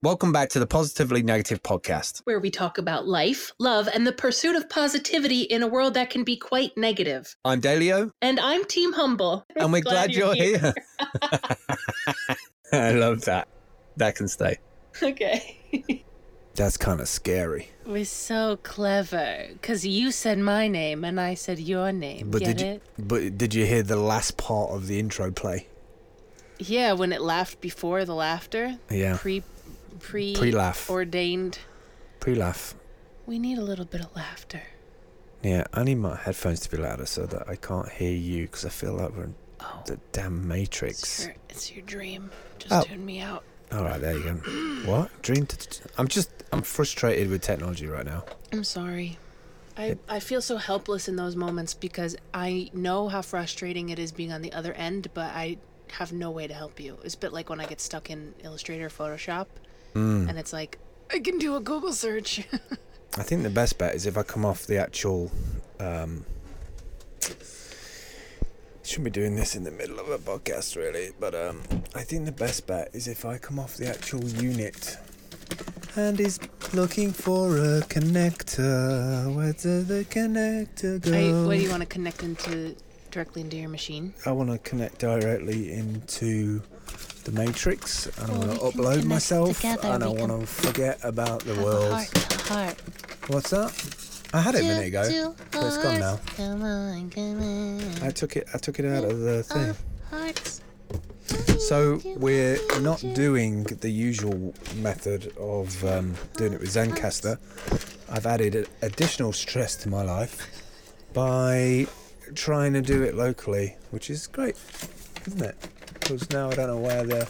Welcome back to the Positively Negative podcast. where we talk about life, love, and the pursuit of positivity in a world that can be quite negative. I'm Dalio, And I'm Team Humble. and we're glad, you're, here. I love that. That can stay. Okay. That's kind of scary. We're so clever because you said my name and I said your name. But Get did you? But did you hear the last part of the intro play? Yeah, when it laughed before the laughter. Yeah. Pre, pre, Pre-laugh. ordained. Pre-laugh. We need a little bit of laughter. Yeah, I need my headphones to be louder so that I can't hear you because I feel like we're in Oh, the damn it's Matrix. your, it's your dream. Just Oh. tune me out. All right, there you go. what dream? T- I'm just I'm frustrated with technology right now. I'm sorry. I, I feel so helpless in those moments because I know how frustrating it is being on the other end, but I have no way to help you. It's a bit like when I get stuck in Illustrator or Photoshop Mm. and it's like, I can do a Google search. I think the best bet is if I come off the actual. Um, shouldn't be doing this in the middle of a podcast, really. But um, I think the best bet is if I come off the actual unit. And is looking for a connector. Where does the connector go? I, what do you want to connect into directly into your machine? I want to connect directly into the Matrix, and I want to upload myself, together, and I want to forget about the world. heart to heart. What's that? I had it a minute ago, it's gone now. Come on, come on. I took it. I took it out of the thing. Hearts. So we're not doing the usual method of um, doing it with Zencastr. I've added additional stress to my life by trying to do it locally, which is great, isn't it? Because now I don't know where the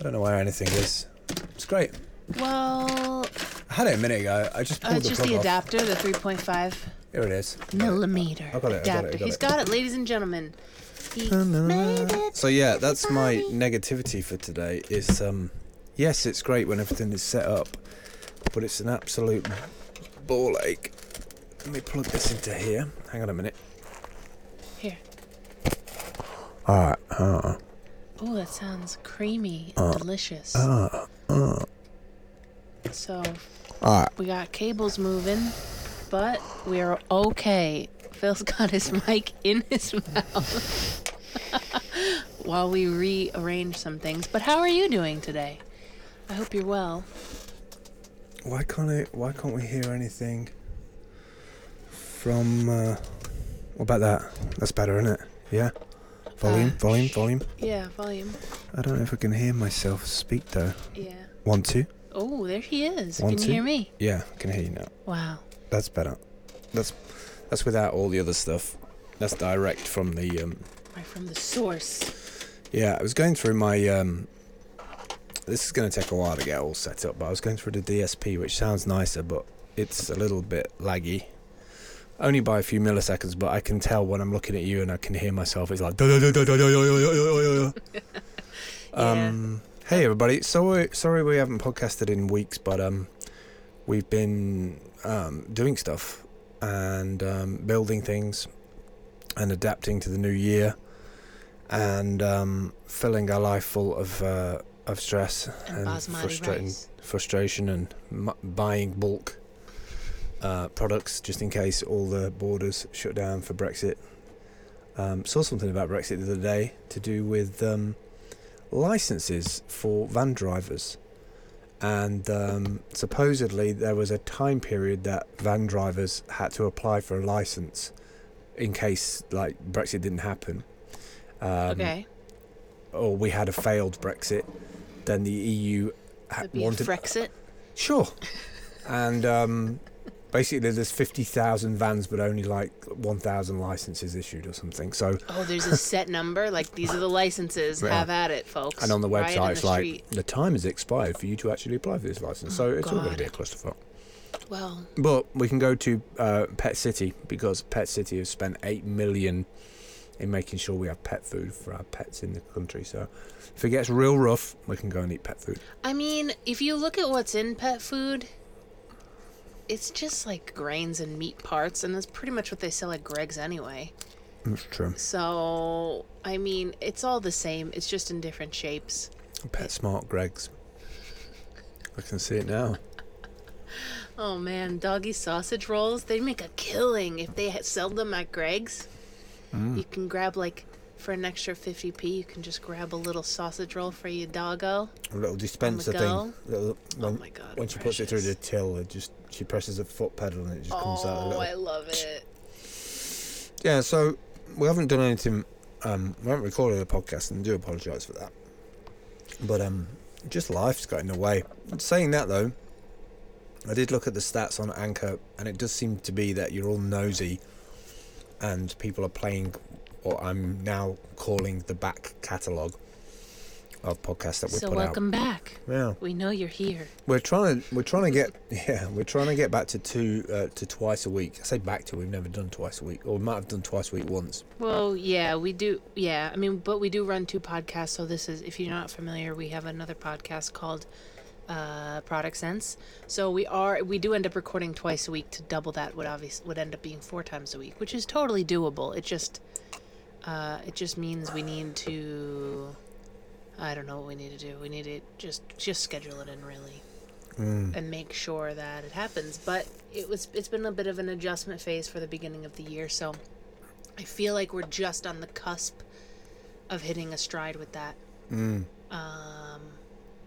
I don't know where anything is. It's great. Well, I had it a minute ago. I just uh, pulled it's the just plug the off. adapter, the 3.5 Here it is. millimeter I got it, I got it, I adapter. got He's it. got it, ladies and gentlemen. He made it. So yeah, that's my negativity for today. Is um, yes, it's great when everything is set up, but it's an absolute ball ache. Let me plug this into here. Hang on a minute. Here. All right. Uh, Oh, that sounds creamy and delicious. uh, uh. So All right. we got cables moving, but we're okay. Phil's got his mic in his mouth while we rearrange some things. But how are you doing today? I hope you're well. Why can't I? Why can't we hear anything from? Uh, what about that? That's better, isn't it? Yeah. Volume, Uh, volume, volume. Yeah, volume. I don't know if I can hear myself speak though. Yeah. One, two. Oh, there he is. One, Can you hear me? Yeah, I can hear you now. Wow. That's better. That's that's without all the other stuff. That's direct from the um Right from the source. yeah, I was going through my um this is going to take a while to get all set up, but I was going through the DSP which sounds nicer but it's a little bit laggy. Only by a few milliseconds, but I can tell when I'm looking at you and I can hear myself. It's like um hey everybody. Sorry sorry we haven't podcasted in weeks, but um we've been um doing stuff and um, building things and adapting to the new year and um, filling our life full of uh, of stress And and basmati frustrating frustration and m- buying bulk uh, products just in case all the borders shut down for Brexit. Um, saw something about Brexit the other day to do with um, licenses for van drivers. And um, supposedly there was a time period that van drivers had to apply for a license in case like Brexit didn't happen. Um, okay. Or we had a failed Brexit, then the EU ha- That'd be a wanted Frexit. Sure. And um, basically, there's 50,000 vans, but only like 1,000 licenses issued or something. So, Oh, there's a set number. Like these are the licenses. Yeah. Have at it, folks. and on the website, it's the like street. the time has expired for you to actually apply for this license. so, Oh, it's all going to be a clusterfuck. Well, But we can go to uh, Pet City because Pet City has spent 8 million in making sure we have pet food for our pets in the country. So, if it gets real rough, we can go and eat pet food. I mean, if you look at what's in pet food, it's just like grains and meat parts, and that's pretty much what they sell at Greggs anyway. That's true. So, I mean, it's all the same. It's just in different shapes. Pet Smart Greggs. I can see it now. Oh man, doggy sausage rolls. They'd make a killing if they sell them at Greggs. Mm. You can grab like for an extra 50p, you can just grab a little sausage roll for your doggo. A little dispenser thing. Little, Oh when, my god. when she puts it through the till, it just she presses a foot pedal and it just comes out. A Oh. I love it. Yeah, so we haven't done anything. Um, we haven't recorded a podcast, and I do apologise for that. But um, just life's got in the way. Saying that though, I did look at the stats on Anchor, and it does seem to be that you're all nosy, and people are playing what I'm now calling the back catalogue of podcasts that we So put welcome back. Yeah, We know you're here. we're trying to we're trying to get yeah we're trying to get back to two uh, to twice a week. I say back to we've never done twice a week, or we might have done twice a week once. Well, yeah, we do. Yeah, I mean, but we do run two podcasts. So this is, if you're not familiar, we have another podcast called uh, Product Sense. So we are, we do end up recording twice a week. To double that would obviously would end up being four times a week, which is totally doable. It just, uh, it just means we need to. I don't know what we need to do. We need to just just schedule it in really Mm. and make sure that it happens. But it was it's been a bit of an adjustment phase for the beginning of the year, so I feel like we're just on the cusp of hitting a stride with that. Mm. Um,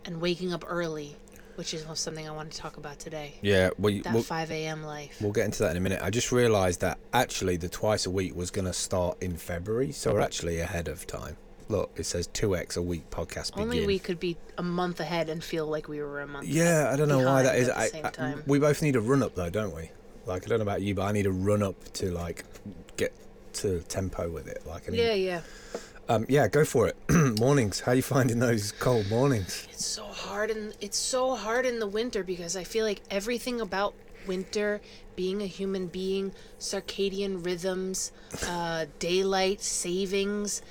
and waking up early, which is something I want to talk about today. Yeah, we, That we'll, 5 a.m. life. we'll get into that in a minute. I just realised that actually the twice a week was going to start in February, so we're actually ahead of time. Look, it says 2x a week podcast begin. Only we could be a month ahead and feel like we were a month. Yeah, I don't know why that is. at the I, same I- time. we both need a run up though, don't we? Like I don't know about you, but I need a run up to like get to tempo with it. Like I need, Yeah, yeah. um, yeah, go for it. mornings. How you finding those cold mornings? It's so hard and it's so hard in the winter because I feel like everything about winter, being a human being, circadian rhythms, uh, daylight savings,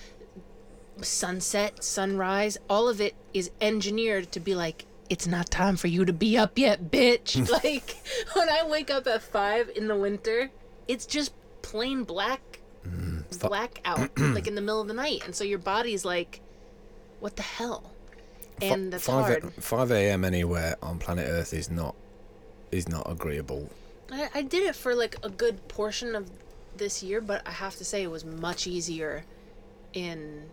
sunset, sunrise, all of it is engineered to be like it's not time for you to be up yet, bitch. like when I wake up at 5 in the winter, it's just plain black mm, fu- black out like in the middle of the night and so your body's like what the hell and that's five hard A, five a.m. anywhere on planet Earth is not is not agreeable. I, I did it for like a good portion of this year but i have to say it was much easier in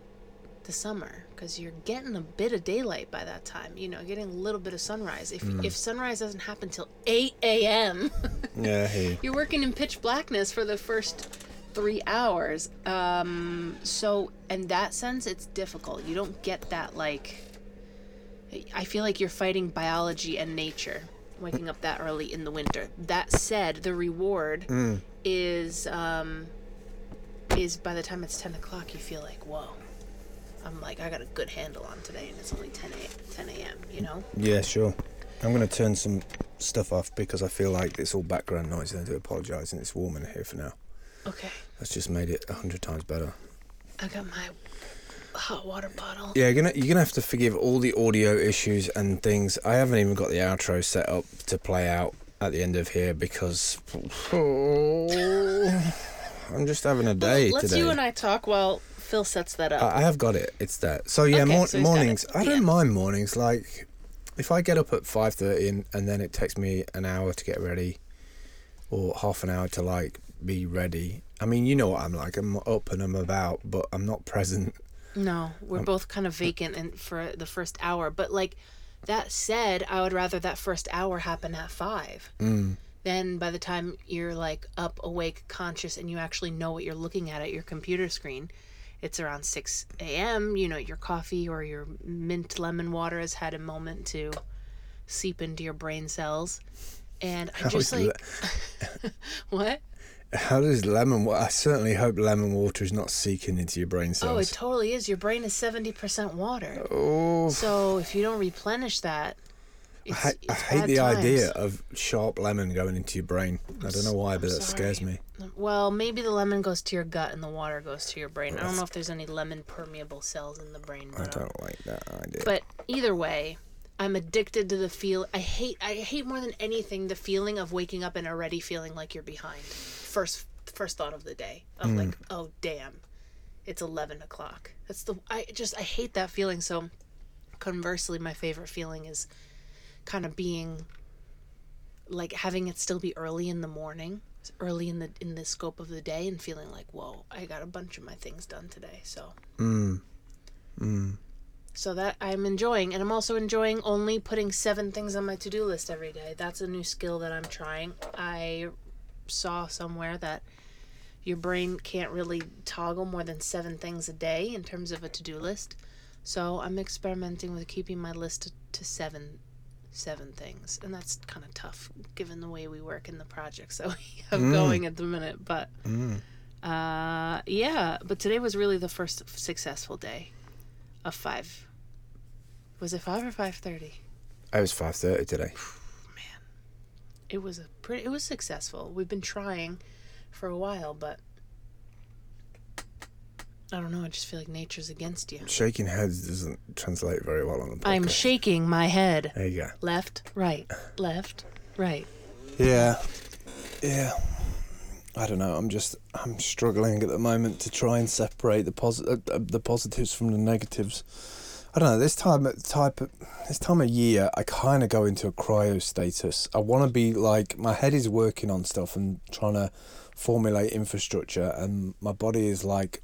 the summer because you're getting a bit of daylight by that time you know getting a little bit of sunrise if, Mm. if sunrise doesn't happen till 8 a.m Yeah, hey. you're working in pitch blackness for the first three hours um so in that sense it's difficult you don't get that like i feel like you're fighting biology and nature waking up that early in the winter that said the reward Mm. is um is by the time it's 10 o'clock you feel like whoa i'm like i got a good handle on today and it's only 10 a 10 a.m you know Yeah, sure. I'm gonna turn some stuff off because I feel like it's all background noise, and I do apologise. And it's warm in here for now. okay That's just made it a hundred times better. i got my hot water bottle Yeah, you're gonna you're gonna have to forgive all the audio issues and things. I haven't even got the outro set up to play out at the end of here because I'm just having a day Let's today. you and I talk while Phil sets that up. I I have got it. It's that. So yeah, Okay, mor- so he's got it. mornings. I don't Yeah. mind mornings. Like if I get up at five thirty and, and then it takes me an hour to get ready, or half an hour to like be ready. I mean, you know what I'm like. I'm up and I'm about, but I'm not present. no, we're Um, both kind of vacant and for the first hour. But like that said, I would rather that first hour happen at five. Mm. Then by the time you're like up, awake, conscious, and you actually know what you're looking at at your computer screen, it's around 6 a.m. You know, your coffee or your mint lemon water has had a moment to seep into your brain cells. And I just like, what? How does lemon? wa- I certainly hope lemon water is not seeking into your brain cells. Oh, it totally is. Your brain is 70% water. Oh, So if you don't replenish that, I, it's, ha- I hate the times. idea of sharp lemon going into your brain. I don't know why, I'm but that scares me. Well, maybe the lemon goes to your gut and the water goes to your brain. I don't know if there's any lemon permeable cells in the brain. I But, um, don't like that idea. but either way, I'm addicted to the feel. I hate. I hate more than anything the feeling of waking up and already feeling like you're behind. First, first thought of the day of Hmm. like, oh damn, it's eleven o'clock. That's the. I just I hate that feeling. So, conversely, my favorite feeling is kind of being like having it still be early in the morning, early in the in the scope of the day, and feeling like, whoa, I got a bunch of my things done today. So. Mm. Mm. So that I'm enjoying, and I'm also enjoying only putting seven things on my to do list every day. That's a new skill that I'm trying. I saw somewhere that your brain can't really toggle more than seven things a day in terms of a to do list. So I'm experimenting with keeping my list to seven seven things and that's kind of tough given the way we work in the projects that we have Mm. going at the minute but Mm. uh yeah but today was really the first successful day of five was it five or five thirty I was five thirty today. Man, it was a pretty it was successful we've been trying for a while but i don't know i just feel like nature's against you Shaking heads doesn't translate very well on the podcast. i'm shaking my head There you go. left right left right Yeah, yeah. I don't know. I'm just I'm struggling at the moment to try and separate the posi- uh, uh, the positives from the negatives. I don't know. This time type of, this time of year, I kind of go into a cryo status. I want to be like my head is working on stuff and trying to formulate infrastructure, and my body is like,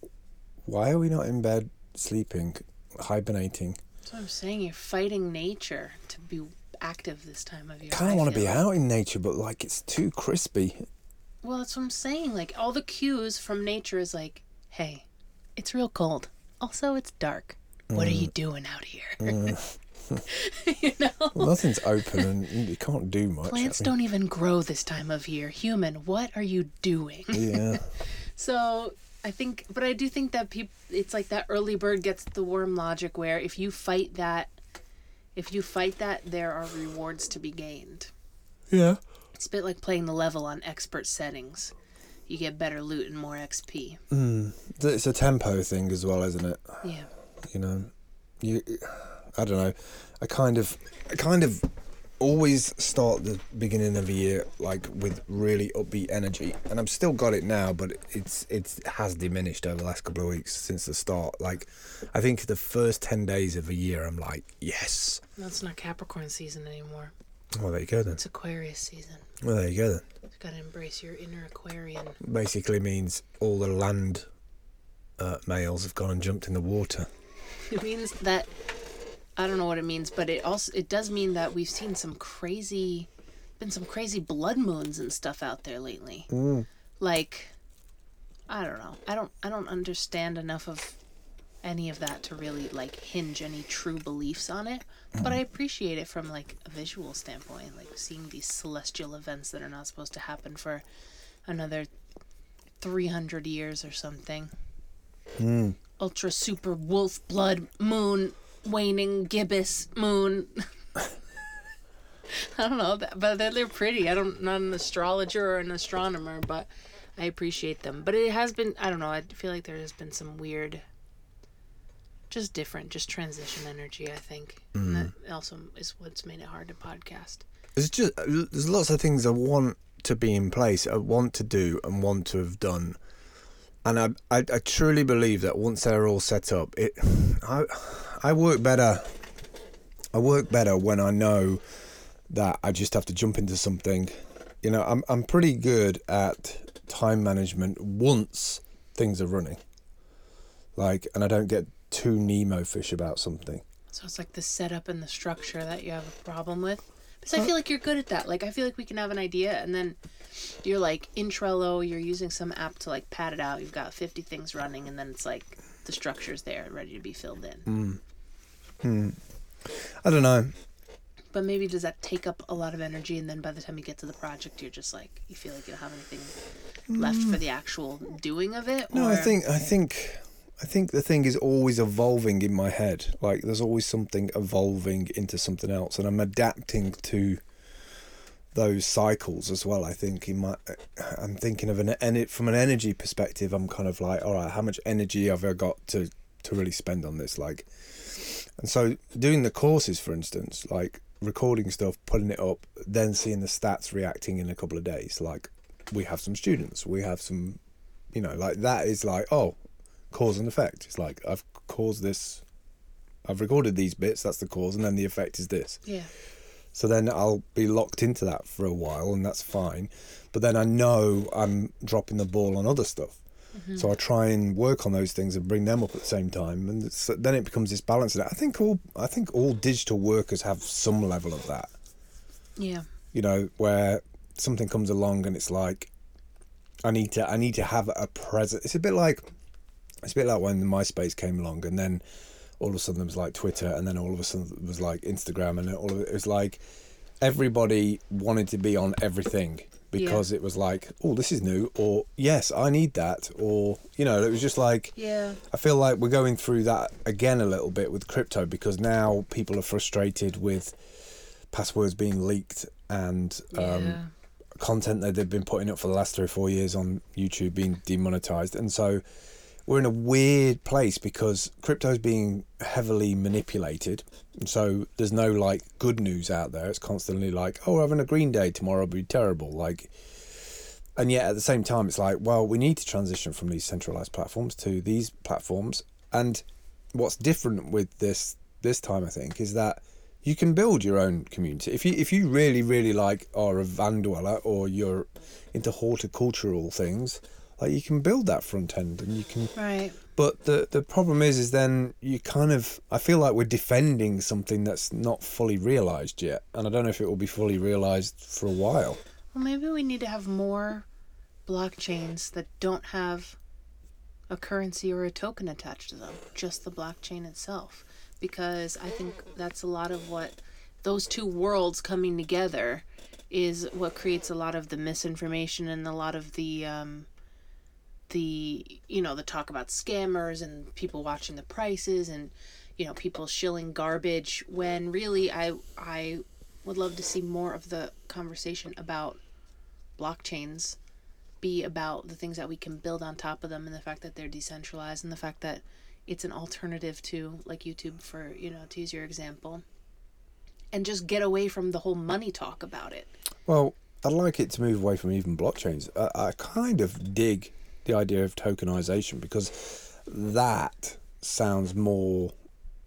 why are we not in bed sleeping, hibernating? that's what i'm saying you're fighting nature to be active this time of year Kind of want to be like. out in nature, but like it's too crispy. well that's what i'm saying like all the cues from nature is like hey it's real cold also it's dark what are you mm. doing out here mm. you know Well, nothing's open and you can't do much. Plants don't even grow this time of year. Human, what are you doing? Yeah. So I think, but I do think that people, it's like that early bird gets the worm logic where if you fight that, if you fight that, there are rewards to be gained. Yeah. It's a bit like playing the level on expert settings. You get better loot and more XP. Hmm. It's a tempo thing as well, isn't it? Yeah. You know, you. I don't know. I kind of, I kind of always start the beginning of the year like with really upbeat energy, and I've still got it now, but it's it's it has diminished over the last couple of weeks since the start. Like, I think the first ten days of a year, I'm like, yes. That's not Capricorn season anymore. Well, there you go then. It's Aquarius season. Well, there you go then. You've got to embrace your inner Aquarian. Basically means all the land uh, males have gone and jumped in the water. It means that I don't know what it means, but it also it does mean that we've seen some crazy been some crazy blood moons and stuff out there lately. Mm. Like I don't know. I don't I don't understand enough of any of that to really like hinge any true beliefs on it, but I mm. appreciate it from like a visual standpoint, like seeing these celestial events that are not supposed to happen for another 300 years or something mm. ultra super wolf blood moon waning gibbous moon. I don't know but they're, they're pretty. I don't not an astrologer or an astronomer but i appreciate them. But it has been i don't know i feel like there has been some weird just different just transition energy i think. And that mm-hmm. also is what's made it hard to podcast. There's just there's lots of things I want to be in place, I want to do, and want to have done, and I I, I truly believe that once they're all set up, it I I work better. I work better when I know that I just have to jump into something. You know, I'm I'm pretty good at time management once things are running. Like, and I don't get too Nemo fish about something. So it's like the setup and the structure that you have a problem with. Because I feel like you're good at that. Like I feel like we can have an idea and then you're like in Trello, you're using some app to like pad it out. You've got 50 things running and then it's like the structure's there ready to be filled in. Mm. Hmm. I don't know. But maybe does that take up a lot of energy and then by the time you get to the project you're just like you feel like you don't have anything left for mm. the actual doing of it? No, I think I think I think the thing is always evolving in my head. Like there's always something evolving into something else, and I'm adapting to those cycles as well. I think in my, I'm thinking of an and it from an energy perspective. I'm kind of like, all right, how much energy have I got to to really spend on this? Like, and so doing the courses, for instance, like recording stuff, putting it up, then seeing the stats reacting in a couple of days. Like, we have some students, we have some you know, like that is like, oh, cause and effect. It's like I've caused this, I've recorded these bits, that's the cause, and then the effect is this. Yeah. So then I'll be locked into that for a while, and that's fine. But then I know I'm dropping the ball on other stuff. So I try and work on those things and bring them up at the same time, and then it becomes this balance. That. I think all I think all digital workers have some level of that. Yeah. You know, where something comes along and it's like, I need to I need to have a present. It's a bit like it's a bit like when MySpace came along, and then all of a sudden it was like Twitter, and then all of a sudden it was like Instagram, and all of it, it was like everybody wanted to be on everything because it was like, oh, this is new, or yes, I need that, or you know, it was just like. Yeah. I feel like we're going through that again a little bit with crypto because now people are frustrated with passwords being leaked and um, Yeah. content that they've been putting up for the last three or four years on YouTube being demonetized. And so we're in a weird place because crypto is being heavily manipulated. So there's no like good news out there. It's constantly like, oh, we're having a green day tomorrow, will be terrible. Like, and yet at the same time, it's like, well, we need to transition from these centralized platforms to these platforms. And what's different with this this time, I think, is that you can build your own community. If you if you really really like are a van dweller or you're into horticultural things, like you can build that front end and you can. Right. But the the problem is, is then you kind of I feel like we're defending something that's not fully realized yet, and I don't know if it will be fully realized for a while. Well, maybe we need to have more blockchains that don't have a currency or a token attached to them, just the blockchain itself. Because I think that's a lot of what those two worlds coming together is what creates a lot of the misinformation and a lot of the um, the you know the talk about scammers and people watching the prices and you know people shilling garbage when really I I would love to see more of the conversation about blockchains be about the things that we can build on top of them and the fact that they're decentralized and the fact that it's an alternative to like YouTube for you know to use your example and just get away from the whole money talk about it Well, I'd like it to move away from even blockchains. I, I kind of dig the idea of tokenization because that sounds more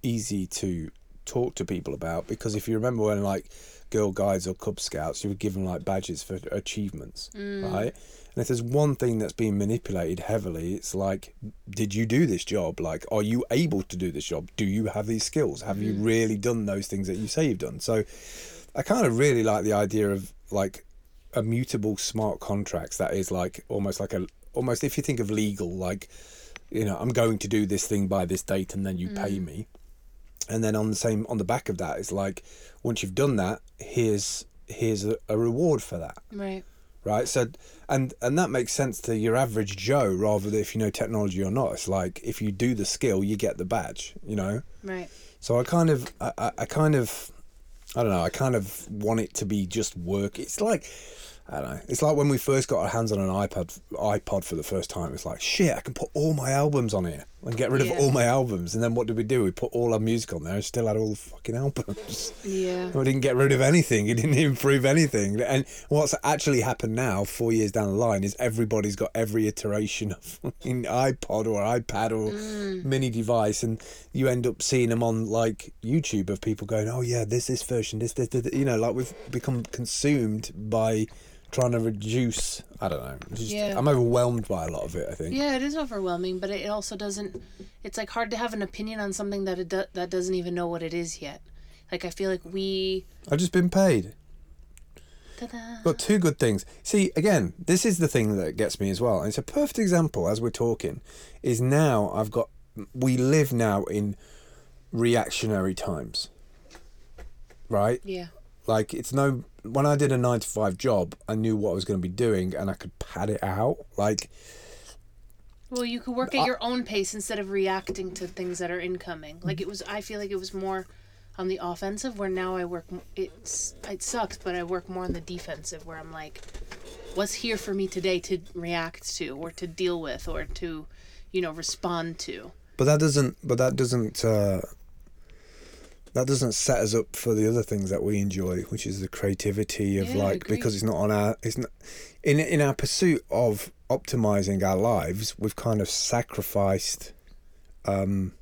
easy to talk to people about. Because if you remember when like Girl Guides or Cub Scouts, you were given like badges for achievements, mm. right? And if there's one thing that's being manipulated heavily, it's like, did you do this job? Like, are you able to do this job? Do you have these skills? Have you mm. really done those things that you say you've done? So, I kind of really like the idea of like immutable smart contracts that is like almost like a almost if you think of legal like you know i'm going to do this thing by this date and then you pay mm. me. And then on the same on the back of that it's like once you've done that here's here's a, a reward for that. Right. Right? So and and that makes sense to your average joe rather than if you know technology or not. It's like if you do the skill you get the badge you know? Right. So I kind of, I, I kind of, I don't know. I kind of want it to be just work. It's like, I don't know. It's like when we first got our hands on an iPad, iPod for the first time. It's like shit. I can put all my albums on here and get rid Yeah. of all my albums. And then what did we do? We put all our music on there and still had all the fucking albums. yeah We didn't get rid of anything. It didn't improve anything. And what's actually happened now, four years down the line, is everybody's got every iteration of fucking iPod or iPad or mm. mini device, and you end up seeing them on like YouTube of people going, "Oh yeah, there's this version, this, this, this," you know, like we've become consumed by trying to reduce. I don't know. Just, Yeah. I'm overwhelmed by a lot of it. I think. Yeah, it is overwhelming, but it also doesn't. It's like hard to have an opinion on something that it do, that doesn't even know what it is yet. Like I feel like we. I've just been paid. Ta-da. Got two good things. See, again, this is the thing that gets me as well. And it's a perfect example as we're talking. Is now I've got. We live now in reactionary times. Right? Yeah. Like it's no. When I did a nine to five job, I knew what I was going to be doing, and I could pad it out. Like Well, you could work at your own pace instead of reacting to things that are incoming. Like it was. I feel like it was more on the offensive, where now I work. It's it sucks, but I work more on the defensive, where I'm like, what's here for me today to react to, or to deal with, or to, you know, respond to. But that doesn't. But that doesn't. Uh, that doesn't set us up for the other things that we enjoy, which is the creativity of Yeah, like because it's not on our. It's not in in our pursuit of optimizing our lives. We've kind of sacrificed um,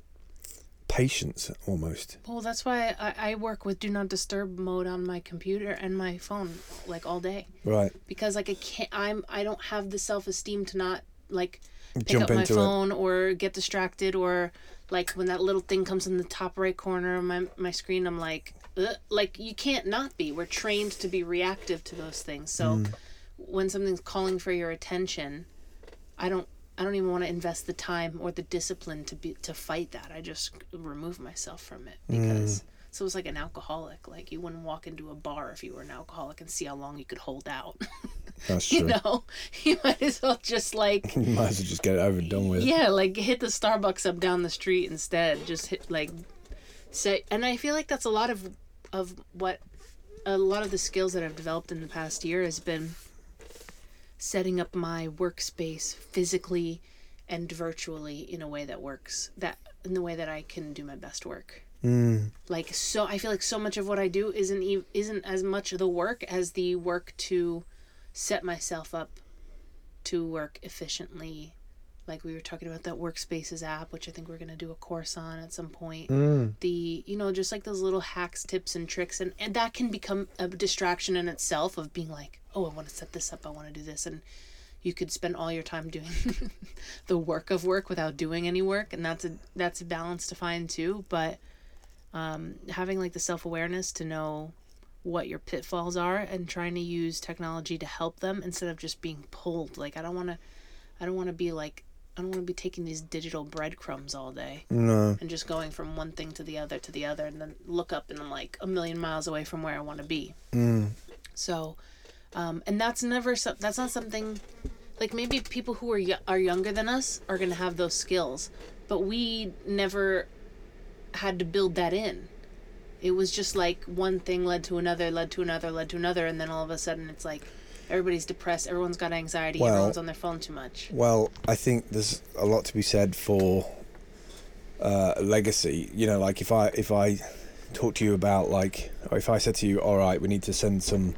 patience almost. Well, that's why I, I work with do not disturb mode on my computer and my phone like all day Right. because like I can't. I'm I don't have the self esteem to not like pick Jump up my into it. phone or get distracted or like when that little thing comes in the top right corner of my my screen. I'm like, Ugh. like you can't not be. We're trained to be reactive to those things. So Mm. when something's calling for your attention, I don't. I don't even want to invest the time or the discipline to be to fight that. I just remove myself from it because so it's like an alcoholic. Like you wouldn't walk into a bar if you were an alcoholic and see how long you could hold out. That's you true. know, you might as well just like You might as well just get it over and done with. yeah, like hit the Starbucks up down the street instead. Just hit like say, and I feel like that's a lot of of what a lot of the skills that I've developed in the past year has been setting up my workspace physically and virtually in a way that works that in the way that I can do my best work. Mm. Like so I feel like so much of what I do isn't ev- isn't as much the work as the work to set myself up to work efficiently. Like we were talking about that workspaces app, which I think we're gonna do a course on at some point. Mm. The you know just like those little hacks, tips, and tricks, and and that can become a distraction in itself of being like, oh, I want to set this up, I want to do this, and you could spend all your time doing the work of work without doing any work, and that's a that's a balance to find too. But um, having like the self awareness to know what your pitfalls are and trying to use technology to help them instead of just being pulled. Like I don't want to, I don't want to be like I don't want to be taking these digital breadcrumbs all day No. and just going from one thing to the other to the other and then look up and I'm like a million miles away from where I want to be. Mm. So, um, and that's never so, that's not something like maybe people who are y- are younger than us are gonna have those skills, but we never had to build that in. It was just like one thing led to another, led to another, led to another, and then all of a sudden it's like everybody's depressed, everyone's got anxiety, Well- everyone's on their phone too much. Well, I think there's a lot to be said for uh, legacy. You know, like if I if I talk to you about like, or if I said to you, all right, we need to send some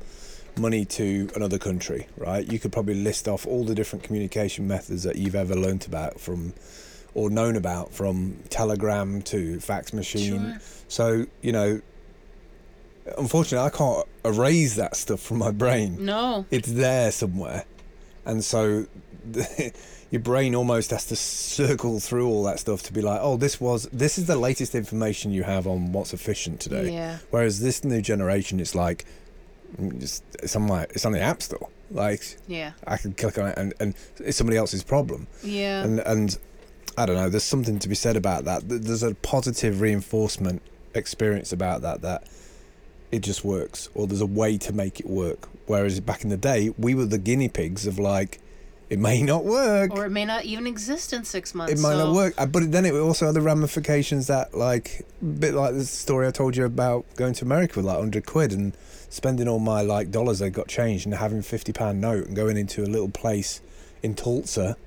money to another country, right? You could probably list off all the different communication methods that you've ever learnt about from or known about from telegram to fax machine. Sure. So, you know, unfortunately, I can't erase that stuff from my brain No. it's there somewhere and so your brain almost has to circle through all that stuff to be like oh this was this is the latest information you have on what's efficient today Yeah. whereas this new generation it's like just it's on my it's on the app store like Yeah. i can click on it and, and it's somebody else's problem Yeah. and and i don't know there's something to be said about that. There's a positive reinforcement experience about that that it just works or there's a way to make it work. Whereas back in the day we were the guinea pigs of like it may not work. Or it may not even exist in six months. it might so- not work. Uh, but then it also had the ramifications that like a bit like the story i told you about going to america with like 100 quid and spending all my like dollars i got changed and having a 50 pound note and going into a little place in tulsa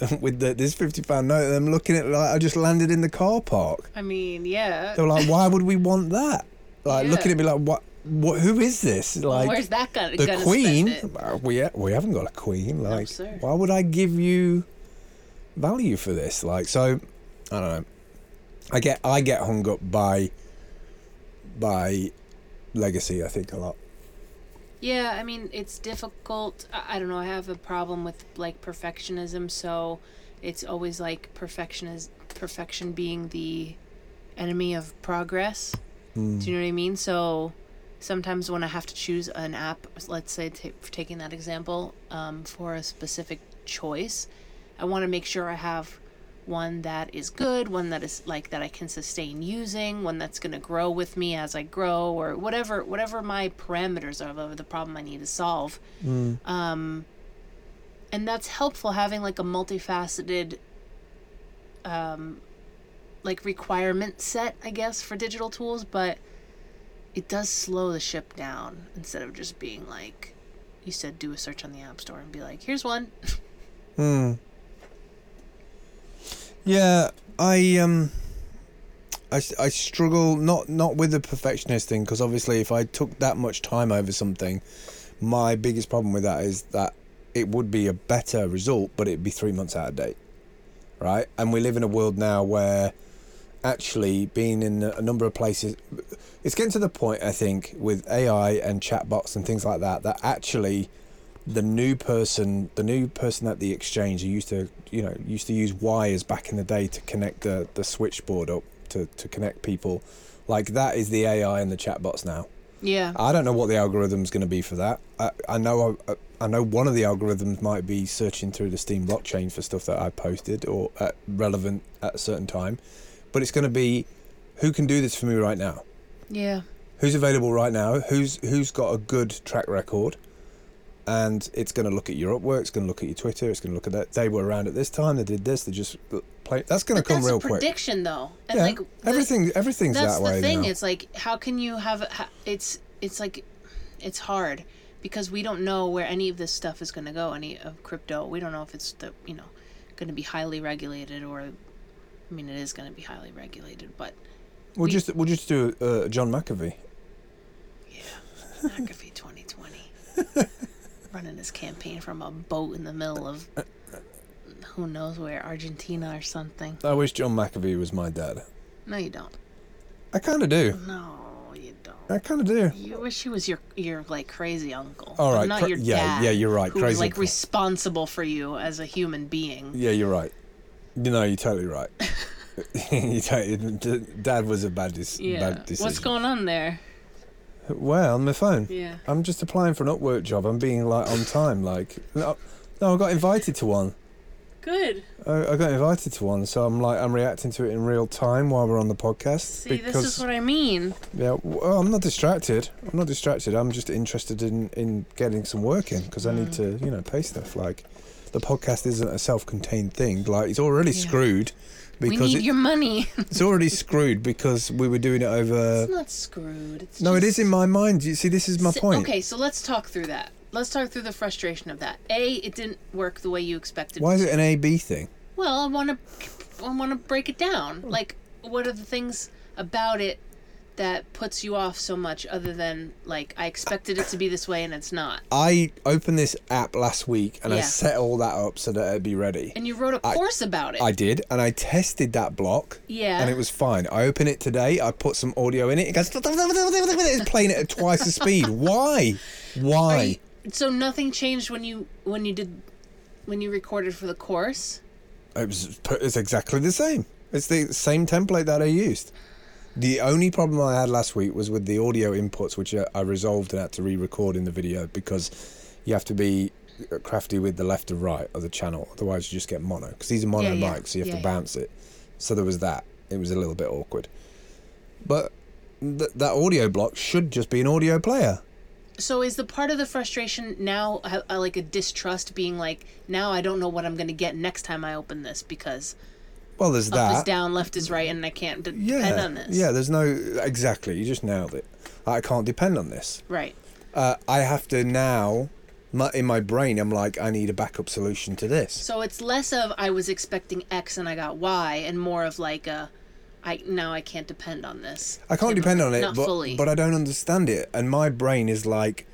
with the, this 50 pound note and i'm looking at like i just landed in the car park. I mean, yeah. they were like why would we want that? Like Yeah. looking at me like what what who is this? Like Where's that gonna, the gonna queen? we we haven't got a queen like sir. why would i give you value for this? Like so i don't know. I get i get hung up by by legacy i think a lot Yeah, I mean, it's difficult. I, I don't know. I have a problem with like perfectionism, so it's always like perfection is perfection being the enemy of progress. Mm. Do you know what I mean? So sometimes when I have to choose an app, let's say ta taking that example, um, for a specific choice, I want to make sure I have one that is good, one that is like that I can sustain using, one that's going to grow with me as I grow, or whatever whatever my parameters are of the problem I need to solve. Mm. Um, and that's helpful having like a multifaceted um, like requirement set, I guess, for digital tools, but it does slow the ship down instead of just being like you said do a search on the app store and be like, here's one. Hmm. Yeah, I um, I, I struggle not not with the perfectionist thing because obviously if I took that much time over something, my biggest problem with that is that it would be a better result, but it'd be three months out of date, right? And we live in a world now where actually being in a number of places. It's getting to the point, I think, with AI and chatbots and things like that, that actually the new person, the new person at the exchange who used to, you know, used to use wires back in the day to connect the, the switchboard up to, to connect people, like that is the AI and the chatbots now. Yeah. I don't know what the algorithm's going to be for that. I, I know I, I know one of the algorithms might be searching through the Steem blockchain for stuff that I posted or at relevant at a certain time, but it's going to be who can do this for me right now. Yeah. Who's available right now? Who's who's got a good track record? And it's going to look at your Upwork. It's going to look at your Twitter. It's going to look at that. They were around at this time. They did this. They just play. That's going to come that's real a quick. prediction, though. And Yeah, like the- everything. Everything's that's that way the thing. now. It's like how can you have ha- it's it's like it's hard because we don't know where any of this stuff is going to go. Any of crypto, we don't know if it's the you know going to be highly regulated or. I mean, it is going to be highly regulated, but we'll we- just we'll just do uh, John McAfee. yeah, McAfee 2020, running his campaign from a boat in the middle of who knows where, Argentina or something. I wish John McAfee was my dad. No, you don't. I kind of do. No, you don't. I kind of do. You wish he was your your like crazy uncle. All right, not cra- your yeah, dad. yeah, you're right, Who crazy was like uncle. responsible for you as a human being. Yeah, you're right. You know, you're totally right. you totally, Dad was a bad, dis- Yeah. bad decision. What's going on there? Well, on my phone. Yeah. I'm just applying for an Upwork job. I'm being like on time. Like, no, no I got invited to one. Good. I, I got invited to one, so I'm like I'm reacting to it in real time while we're on the podcast. See, this is what I mean. yeah, well, oh, I'm not distracted. I'm not distracted. I'm just interested in in getting some work in because I need mm. to, you know, pay stuff. Like, the podcast isn't a self-contained thing. Like, it's already Yeah. screwed We because need it, your money. it's already screwed because we were doing it over. it's not screwed. It's No, it just- is in my mind. You see, this is my Si- point. Okay, so let's talk through that. Let's talk through the frustration of that. A, it didn't work the way you expected. Why is it an A B thing? Well, I want to, I want to break it down. Hmm. Like, what are the things about it that puts you off so much, other than like I expected it to be this way and it's not? I opened this app last week and I set all that up so that it'd be ready. And you wrote a I- course about it. I did, and I tested that block. Yeah. And it was fine. I open it today. I put some audio in it. It goes. It's playing it at twice the speed. Why? Why? you- so nothing changed when you when you did when you recorded for the course. It was. It's exactly the same. It's the same template that I used. The only problem I had last week was with the audio inputs, which I resolved and had to re-record in the video because you have to be crafty with the left and right of the channel, otherwise you just get mono. Because these are mono Yeah, yeah. mics, so you have Yeah, to bounce it. So there was that. It was a little bit awkward, but th- that audio block should just be an audio player. So is the part of the frustration now uh, uh, like a distrust, being like, now I don't know what I'm gonna get next time I open this because Well, there's up is that. down, left is right, and I can't d- depend Yeah, on this. yeah. There's no exactly. You just nailed it. I can't depend on this. Right. uh, I have to now, my, in my brain, I'm like, I need a backup solution to this. So it's less of I was expecting X and I got Y, and more of like a, I now I can't depend on this. I can't depend on it, Not but, fully. but I don't understand it. And my brain is like,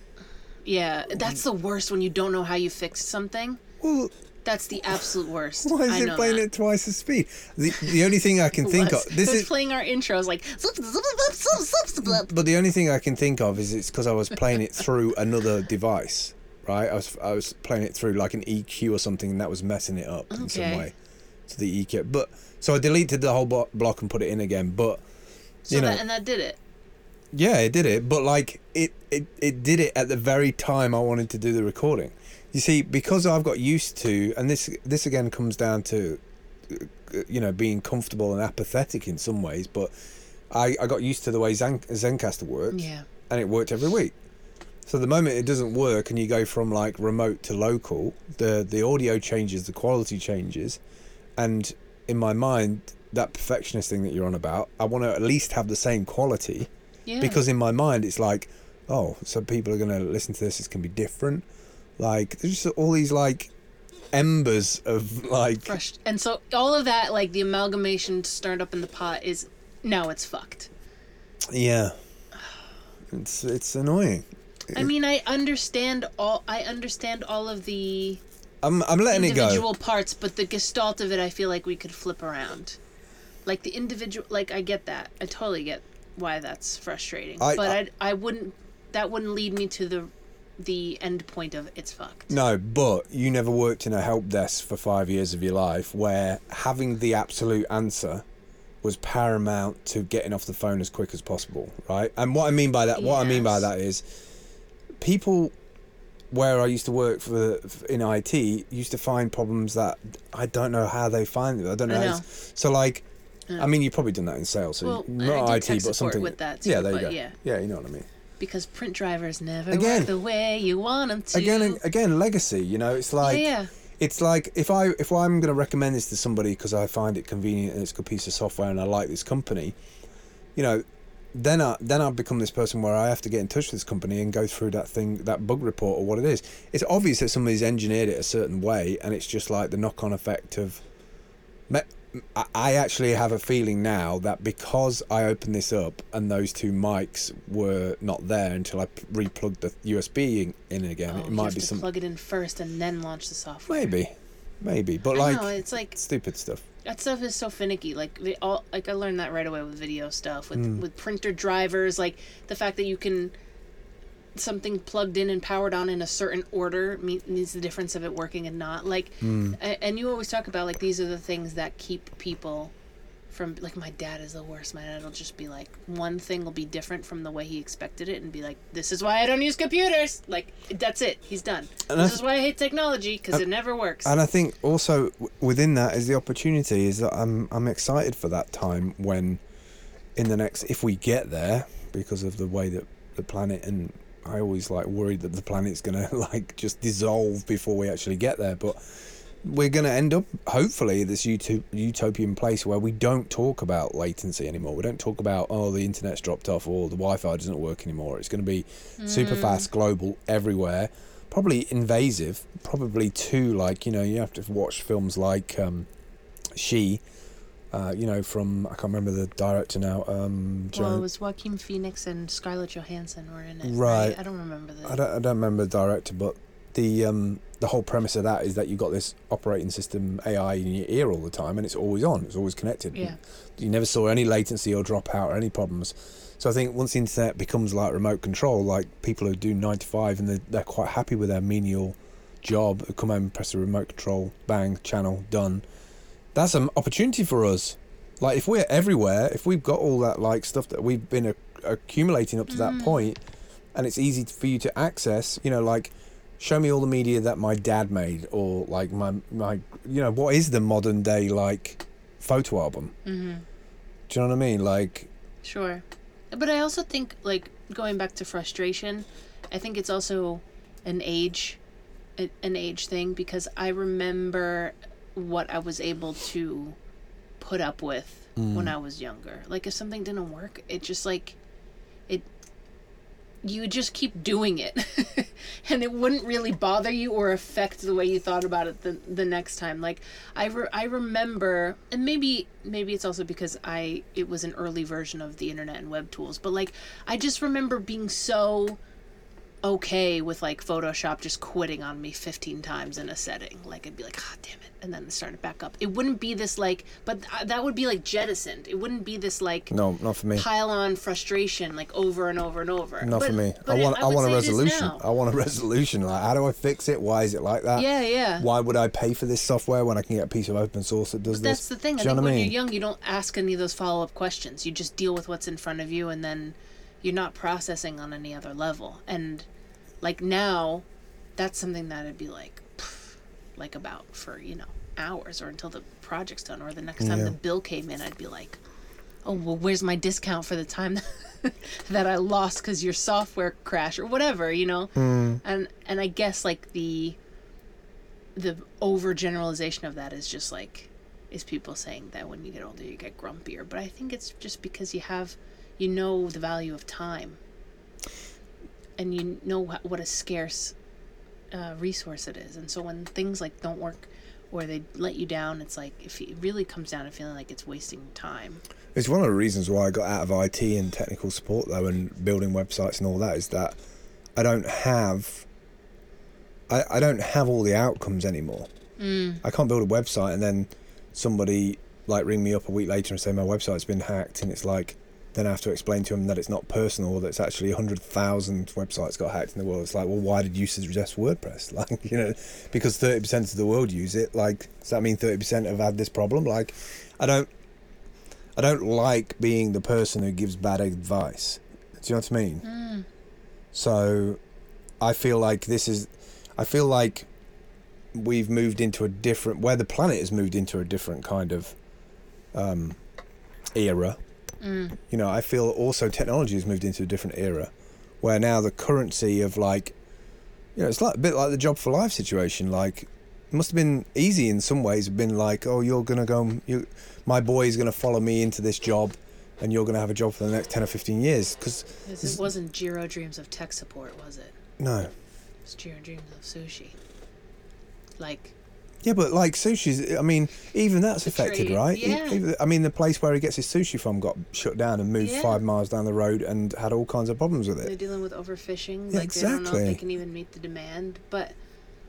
yeah, that's the worst when you don't know how you fixed something. well, That's the absolute worst. why is I it playing that. at twice the speed? The, the only thing I can think of, this is, playing our intros like. but the only thing I can think of is it's because I was playing it through another device, right? I was, I was playing it through like an EQ or something, and that was messing it up in some way. To the EQ, but so I deleted the whole blo- block and put it in again, but. So you know, that, and that did it. Yeah, it did it, but like it, it, it did it at the very time I wanted to do the recording. You see, because I've got used to, and this this again comes down to, you know, being comfortable and apathetic in some ways, but I, I got used to the way Zen, Zencastr works, Yeah. and it worked every week. So the moment it doesn't work and you go from like remote to local, the the audio changes, the quality changes, and in my mind, that perfectionist thing that you're on about, I want to at least have the same quality Yeah. because in my mind it's like oh so people are going to listen to this it's going to be different like there's just all these like embers of like Frust- and so all of that, like the amalgamation stirred up in the pot, is now it's fucked. yeah it's it's annoying I mean, I understand all. I understand all of the i'm i'm letting it go individual parts, but the gestalt of it, I feel like we could flip around. like the individual like i get that i totally get why that's frustrating I- but I- I, I wouldn't that wouldn't lead me to the the end point of it's fucked No, but you never worked in a help desk for five years of your life where having the absolute answer was paramount to getting off the phone as quick as possible, right? And what I mean by that, what I mean by that is, people where I used to work for in IT used to find problems that I don't know how they find them. I don't know. I how know. So like, Yeah. I mean, you've probably done that in sales, so Well, not I IT, but something with that too, yeah, there you go. yeah. yeah, you know what I mean. Because print drivers never Again- work the way you want them to Again, again, legacy. You know, it's like yeah, it's like if I if I'm going to recommend this to somebody because I find it convenient and it's a good piece of software and I like this company, you know, then I then I've become this person where I have to get in touch with this company and go through that thing that bug report or what it is. It's obvious that somebody's engineered it a certain way and it's just like the knock on effect of. me- I- actually have a feeling now that because I opened this up and those two mics were not there until I replugged the USB in, in again, oh, it you might have be some plug it in first and then launch the software maybe, maybe, but I like know, it's like stupid stuff. that stuff is so finicky. Like they all, like I learned that right away with video stuff, with Mm. with printer drivers. Like the fact that you can something plugged in and powered on in a certain order means the difference of it working and not. Like, hmm. a- and you always talk about like these are the things that keep people from like my dad is the worst. My dad will just be like one thing will be different from the way he expected it and be like, "This is why I don't use computers." Like that's it. He's done. And this is why I hate technology because it never works. And I think also w- within that is the opportunity is that I'm I'm excited for that time when, in the next if we get there because of the way that the planet and I always like worried that the planet's gonna like just dissolve before we actually get there, but we're gonna end up hopefully this uto- utopian place where we don't talk about latency anymore. We don't talk about oh the internet's dropped off or the Wi-Fi doesn't work anymore. It's gonna be super fast, global, everywhere. Probably invasive. Probably too like you know you have to watch films like um, She. Uh, you know, from I can't remember the director now. Um, well, it was Joaquin Phoenix and Scarlett Johansson were in it. Right. I don't remember the. I don't, I don't remember the director, but the um, the whole premise of that is that you've got this operating system AI in your ear all the time, and it's always on, it's always connected. Yeah. You never saw any latency or dropout or any problems. So I think once the internet becomes like remote control, like people who do nine to five and they're, they're quite happy with their menial job, come home, press the remote control, bang, channel, done. That's an opportunity for us. Like if we're everywhere, if we've got all that like stuff that we've been ac- accumulating up to that point, and it's easy for you to access, you know, like show me all the media that my dad made, or like my my, you know, what is the modern day like photo album? mm-hmm. Do you know what I mean? Like, Sure. But I also think, like, going back to frustration, I think it's also an age, an age thing because I remember what I was able to put up with mm. when I was younger. Like, if something didn't work, it just like, it. You just keep doing it, and it wouldn't really bother you or affect the way you thought about it the, the next time. Like I, re- I remember, and maybe maybe it's also because I it was an early version of the internet and web tools, but like I just remember being so okay with like Photoshop just quitting on me 15 times in a setting. Like I'd be like, ah, damn it, and then start it back up. It wouldn't be this like, but th- that would be like jettisoned. It wouldn't be this like no, not for me. pile on frustration like over and over and over. Not for me. but I want. I, would want a say it is resolution. now. I want a resolution. Like, how do I fix it? Why is it like that? Yeah, yeah. Why would I pay for this software when I can get a piece of open source that does this? That's the thing. Do I you know think what when I mean? you're young, you don't ask any of those follow up questions. You just deal with what's in front of you, and then you're not processing on any other level. And like now, that's something that I'd be like, pff, like about for you know hours or until the project's done, or the next time Yeah. the bill came in, I'd be like, oh well, where's my discount for the time that I lost because your software crashed or whatever, you know? Hmm. And and I guess like the the overgeneralization of that is just like is people saying that when you get older you get grumpier but i think it's just because you have you know the value of time and you know what a scarce uh, resource it is and so when things like don't work or they let you down it's like if it really comes down to feeling like it's wasting time It's one of the reasons why I got out of IT and technical support though, and building websites and all that is that I don't have. I, I don't have all the outcomes anymore. mm. I can't build a website and then somebody like ring me up a week later and say my website's been hacked, and it's like then I have to explain to them that it's not personal, that it's actually 100,000 websites got hacked in the world. It's like, well, why did you suggest WordPress? Like, you know, because 30% of the world use it. Like, does that mean 30% have had this problem? Like, I don't, I don't like being the person who gives bad advice. Do you know what I mean? Mm. So, I feel like this is, I feel like we've moved into a different, where the planet has moved into a different kind of um, era Mm. you know, I feel also technology has moved into a different era where now the currency of like, you know, it's like a bit like the job for life situation. Like, it must have been easy in some ways. Been like, oh, you're gonna go, you, my boy is gonna follow me into this job, and you're gonna have a job for the next ten or fifteen years. Because It wasn't Jiro Dreams of tech support, was it? no, It's Jiro Dreams of sushi. Like, yeah, but like sushi's, I mean, even that's The affected, trade, right? Yeah. even- I mean, the place where he gets his sushi from got shut down and moved Yeah. five miles down the road and had all kinds of problems with it. they're dealing with overfishing. Yeah, like, they don't know if they can even meet the demand. But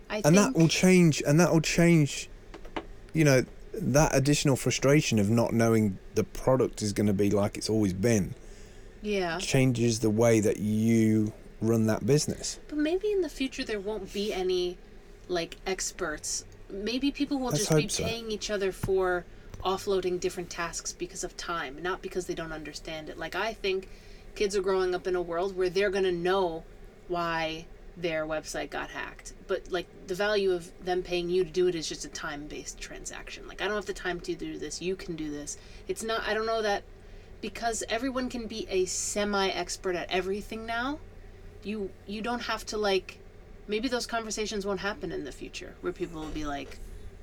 I and think. that will change and that will change you know that additional frustration of not knowing the product is going to be like it's always been yeah. changes the way that you run that business But maybe in the future there won't be any like experts. Maybe people will Let's just be so. paying each other for offloading different tasks because of time, not because they don't understand it. Like I think kids are growing up in a world where they're going to know why their website got hacked. But like the value of them paying you to do it is just a time-based transaction. Like I don't have the time to do this. You can do this. It's not I don't know that because everyone can be a semi-expert at everything now you you don't have to like maybe those conversations won't happen in the future where people will be like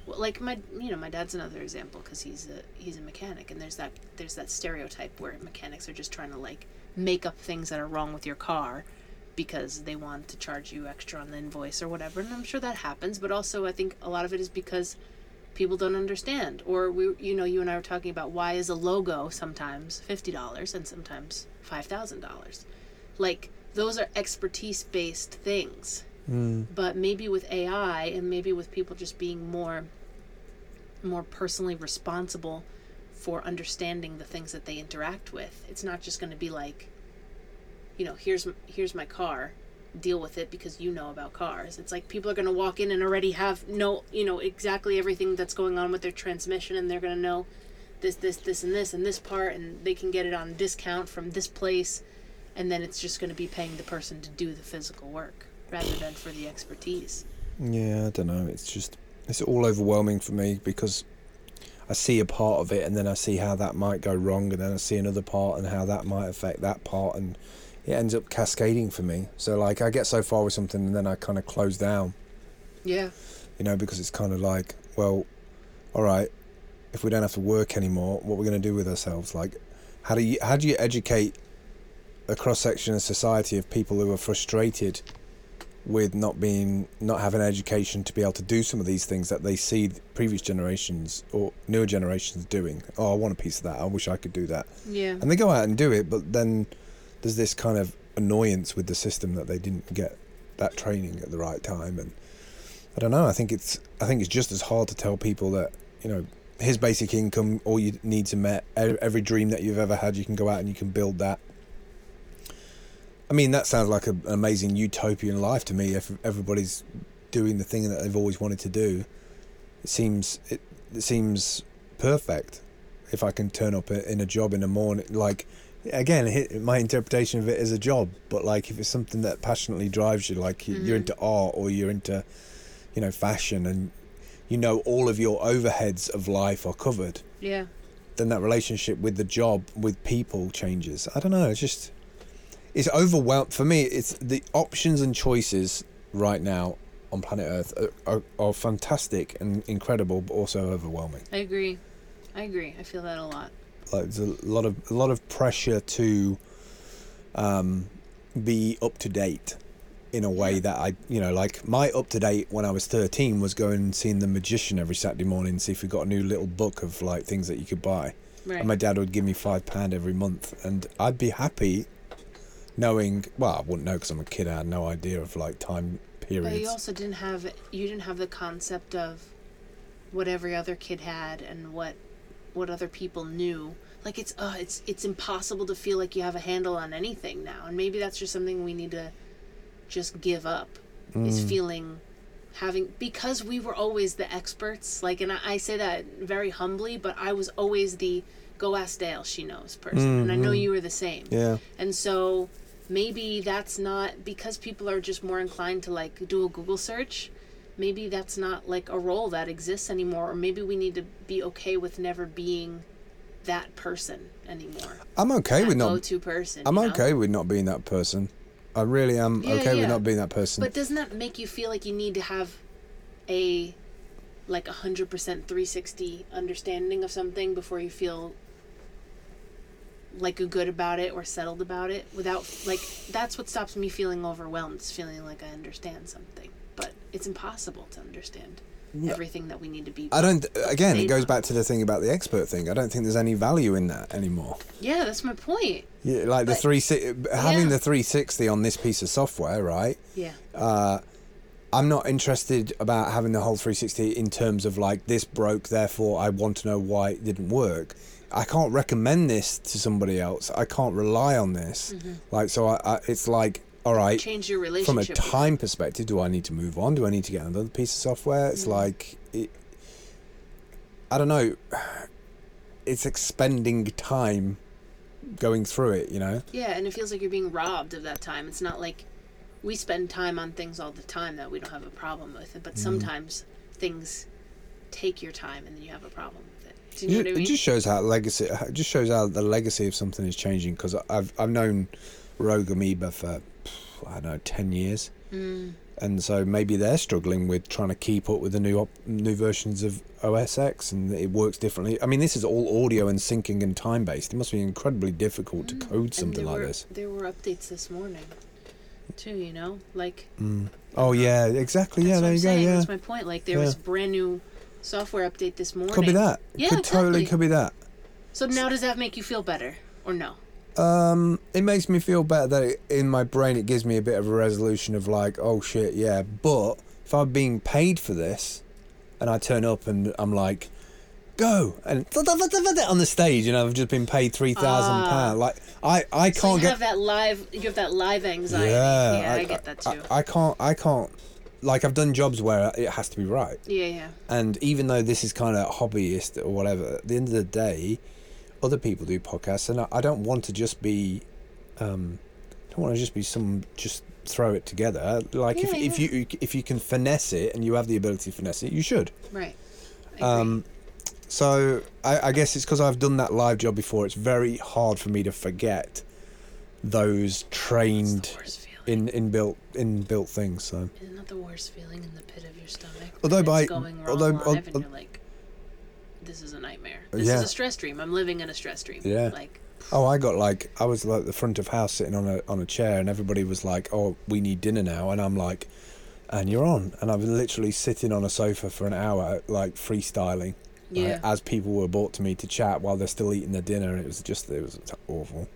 well, like my you know my dad's another example because he's a he's a mechanic and there's that there's that stereotype where mechanics are just trying to like make up things that are wrong with your car because they want to charge you extra on the invoice or whatever. And i'm sure that happens but also i think a lot of it is because people don't understand or we you know you and i were talking about why is a logo sometimes $50 and sometimes $5000 like those are expertise based things mm. but maybe with ai and maybe with people just being more more personally responsible for understanding the things that they interact with it's not just going to be like you know here's here's my car deal with it because you know about cars it's like people are going to walk in and already have know you know exactly everything that's going on with their transmission and they're going to know this this this and this and this part and they can get it on discount from this place and then it's just going to be paying the person to do the physical work rather than for the expertise. Yeah i don't know. It's just it's all overwhelming for me because i see a part of it and then i see how that might go wrong and then i see another part and how that might affect that part and it ends up cascading for me. So like i get so far with something and then i kind of close down. Yeah. You know, because it's kind of like, well, all right, if we don't have to work anymore, what we're we going to do with ourselves? Like, how do you how do you educate a cross section of society of people who are frustrated with not being not having education to be able to do some of these things that they see previous generations or newer generations doing? Oh, I want a piece of that. I wish I could do that. yeah And they go out and do it, but then there's this kind of annoyance with the system that they didn't get that training at the right time and I don't know. I think it's I think it's just as hard to tell people that you know his basic income, all you needs are met. Every dream that you've ever had, you can go out and you can build that. I mean, that sounds like a, an amazing utopian life to me. If everybody's doing the thing that they've always wanted to do, it seems it, it seems perfect. If I can turn up in a job in the morning, like again, my interpretation of it is a job, but like if it's something that passionately drives you, like you- you're mm-hmm. into art or you're into, you know, fashion, and you know all of your overheads of life are covered, yeah then that relationship with the job with people changes. I don't know. It's just it's overwhelmed for me. It's the options and choices right now on planet Earth are, are, are fantastic and incredible, but also overwhelming. i agree. I agree. I feel that a lot. Like there's a lot of a lot of pressure to um, be up to date in a way that I you know like my up to date when I was 13 was going and seeing the magician every Saturday morning and see if we got a new little book of like things that you could buy. Right. and my dad would give me five pound every month and I'd be happy knowing well I wouldn't know because I'm a kid I had no idea of like time periods. but you also didn't have you didn't have the concept of what every other kid had and what what other people knew. Like it's uh it's it's impossible to feel like you have a handle on anything now. And maybe that's just something we need to just give up. Is Mm. feeling having because we were always the experts. Like and I, I say that very humbly, but I was always the go ask Dale, she knows person. And I know you were the same. Mm-hmm. Yeah. And so maybe that's not because people are just more inclined to like do a Google search. Maybe that's not like a role that exists anymore, or maybe we need to be okay with never being that person anymore. I'm okay that with not. go-to person. I'm you know? okay with not being that person. I really am Yeah, okay yeah. with not being that person. But doesn't that make you feel like you need to have a like a hundred percent 360 understanding of something before you feel like a good about it or settled about it without like that's what stops me feeling overwhelmed is feeling like I understand something but it's impossible to understand everything that we need to be I don't. Again, it goes back to the thing about the expert thing. I don't think there's any value in that anymore. yeah that's my point Yeah, like the three having Yeah. the 360 on this piece of software, right? yeah Uh, I'm not interested about having the whole 360 in terms of like this broke, therefore I want to know why it didn't work. I can't recommend this to somebody else. I can't rely on this. Mm-hmm. Like so, I, I it's like all right. change your From a time perspective, do I need to move on? Do I need to get another piece of software? It's mm-hmm. like it, I don't know. It's expending time going through it. You know. Yeah, and it feels like you're being robbed of that time. It's not like we spend time on things all the time that we don't have a problem with but mm. sometimes things take your time and then you have a problem. Do you know Ju- I mean? It just shows how legacy. It just shows how the legacy of something is changing. Because I've I've known Rogue Amoeba for I don't know ten years, Mm, and so maybe they're struggling with trying to keep up with the new op- new versions of OS X, and it works differently. I mean, this is all audio and syncing and time based. It must be incredibly difficult to code Mm. something like were, this. There were updates this morning, too. You know, like Oh yeah, exactly. Yeah, there you go. saying. Yeah, That's my point. Like there was brand new software update this morning. could be that. Yeah, could totally exactly. could be that. So now does that make you feel better or no? Um, it makes me feel better that it, in my brain it gives me a bit of a resolution of like, oh shit, yeah. But if I'm being paid for this, and I turn up and I'm like, go and on the stage, and I've just been paid three thousand Ah. pounds. Like I, I can't you get. have that live. You have that live anxiety. yeah, yeah I, get that too. I, I can't. I can't. Like I've done jobs where it has to be right. yeah, yeah. And even though this is kind of hobbyist or whatever, at the end of the day, other people do podcasts, and I, I don't want to just be, um, I don't want to just be some just throw it together. Like if, Yeah, if you if you can finesse it and you have the ability to finesse it, you should. Right. Um, so I, I guess it's because I've done that live job before. It's very hard for me to forget those trained the worst feeling. In inbuilt inbuilt things. So Isn't that the worst feeling in the pit of your stomach? Although by- it's going wrong although- al- and you're like, this is a nightmare. Uh, this Yeah. is a stress dream. I'm living in a stress dream. Yeah. Like, Oh, I got like I was like the front of house sitting on a on a chair, and everybody was like, "Oh, we need dinner now," and I'm like, "And you're on," and I was literally sitting on a sofa for an hour, like freestyling, like, as people were brought to me to chat while they're still eating their dinner, and it was just it was awful.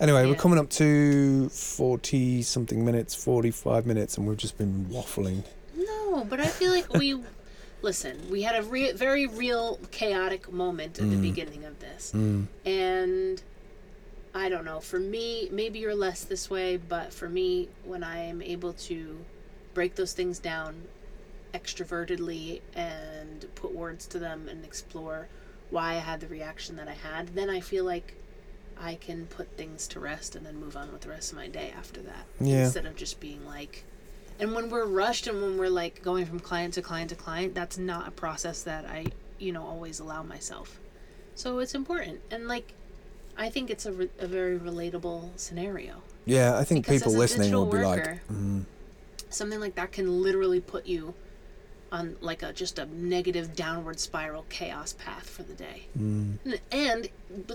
Anyway, we're coming up to forty something minutes, forty five minutes, and we've just been waffling. No, but I feel like we. Listen, we had a re- very real chaotic moment at the Mm. beginning of this. Mm. And I don't know, for me, maybe you're less this way, but for me, when I am able to break those things down extrovertedly and put words to them and explore why I had the reaction that I had, then I feel like I can put things to rest and then move on with the rest of my day after that. Yeah. Instead of just being like, and when we're rushed and when we're like going from client to client to client, that's not a process that I, you know, always allow myself. So it's important. And like, I think it's a, re- a very relatable scenario. Yeah, I think Because people listening will be like, mm, Something like that can literally put you on like a just a negative downward spiral chaos path for the day. mm. And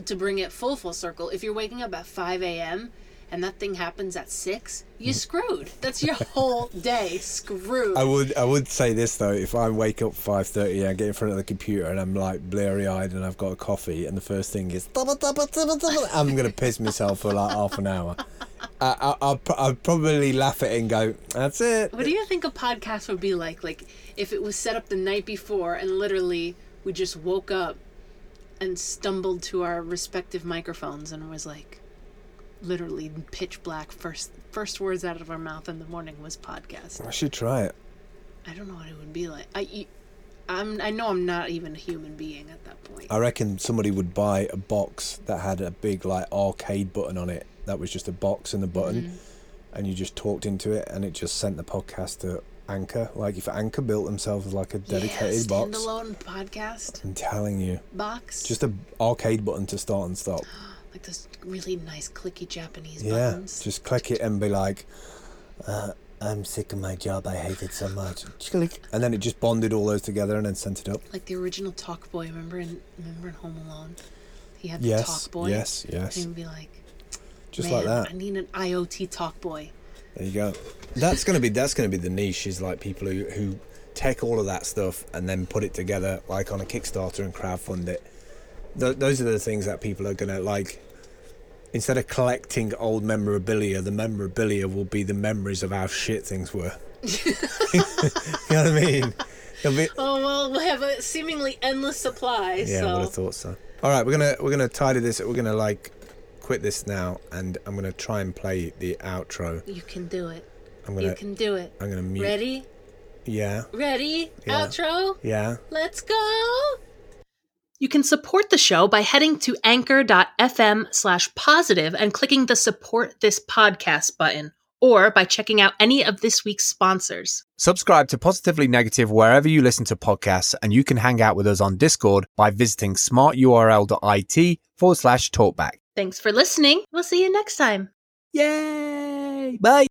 to bring it full full circle, if you're waking up at 5 a.m. and that thing happens at 6, you screwed. That's your whole day screwed. I would I would say this though, if I wake up five thirty and I get in front of the computer and I'm like bleary eyed and I've got a coffee and the first thing is I'm gonna piss myself for like half an hour. I, I, I'll, I'll probably laugh at it and go, "That's it." What do you think a podcast would be like? Like if it was set up the night before and literally we just woke up and stumbled to our respective microphones and was like literally pitch black first first words out of our mouth in the morning was podcast. I should try it. I don't know what it would be like. I I'm I know I'm not even a human being at that point. I reckon somebody would buy a box that had a big like arcade button on it. That was just a box and a button, Mm-hmm. and you just talked into it, and it just sent the podcast to Anchor. Like if Anchor built themselves like a dedicated yeah, box. standalone podcast I'm telling you, box. just a arcade button to start and stop. like those really nice clicky Japanese Yeah, buttons. just click it and be like, uh, "I'm sick of my job. I hate it so much." Click, and then it just bonded all those together and then sent it up. like the original Talk Boy. Remember in remember in Home Alone, he had the Yes, Talk Boy. yes, And yes, he would be like, just Man, like that. I need an IoT Talk Boy. There you go. That's gonna be that's gonna be the niche is like people who who take all of that stuff and then put it together like on a Kickstarter and crowdfund it. Th- those are the things that people are gonna like. Instead of collecting old memorabilia, the memorabilia will be the memories of how shit things were. you know what I mean? Be, Oh well, we have a seemingly endless supply. yeah, I would have thought so. All right, we're gonna we're gonna tidy this. We're gonna like quit this now, and I'm gonna try and play the outro. you can do it. I'm gonna You can do it. I'm gonna mute. Ready? Yeah, Ready? Yeah. Outro? yeah. Let's go. You can support the show by heading to anchor.fm slash positive and clicking the support this podcast button, or by checking out any of this week's sponsors. Subscribe to Positively Negative wherever you listen to podcasts, and you can hang out with us on Discord by visiting smarturl.it forward slash talkback. Thanks for listening. We'll see you next time. Yay! Bye!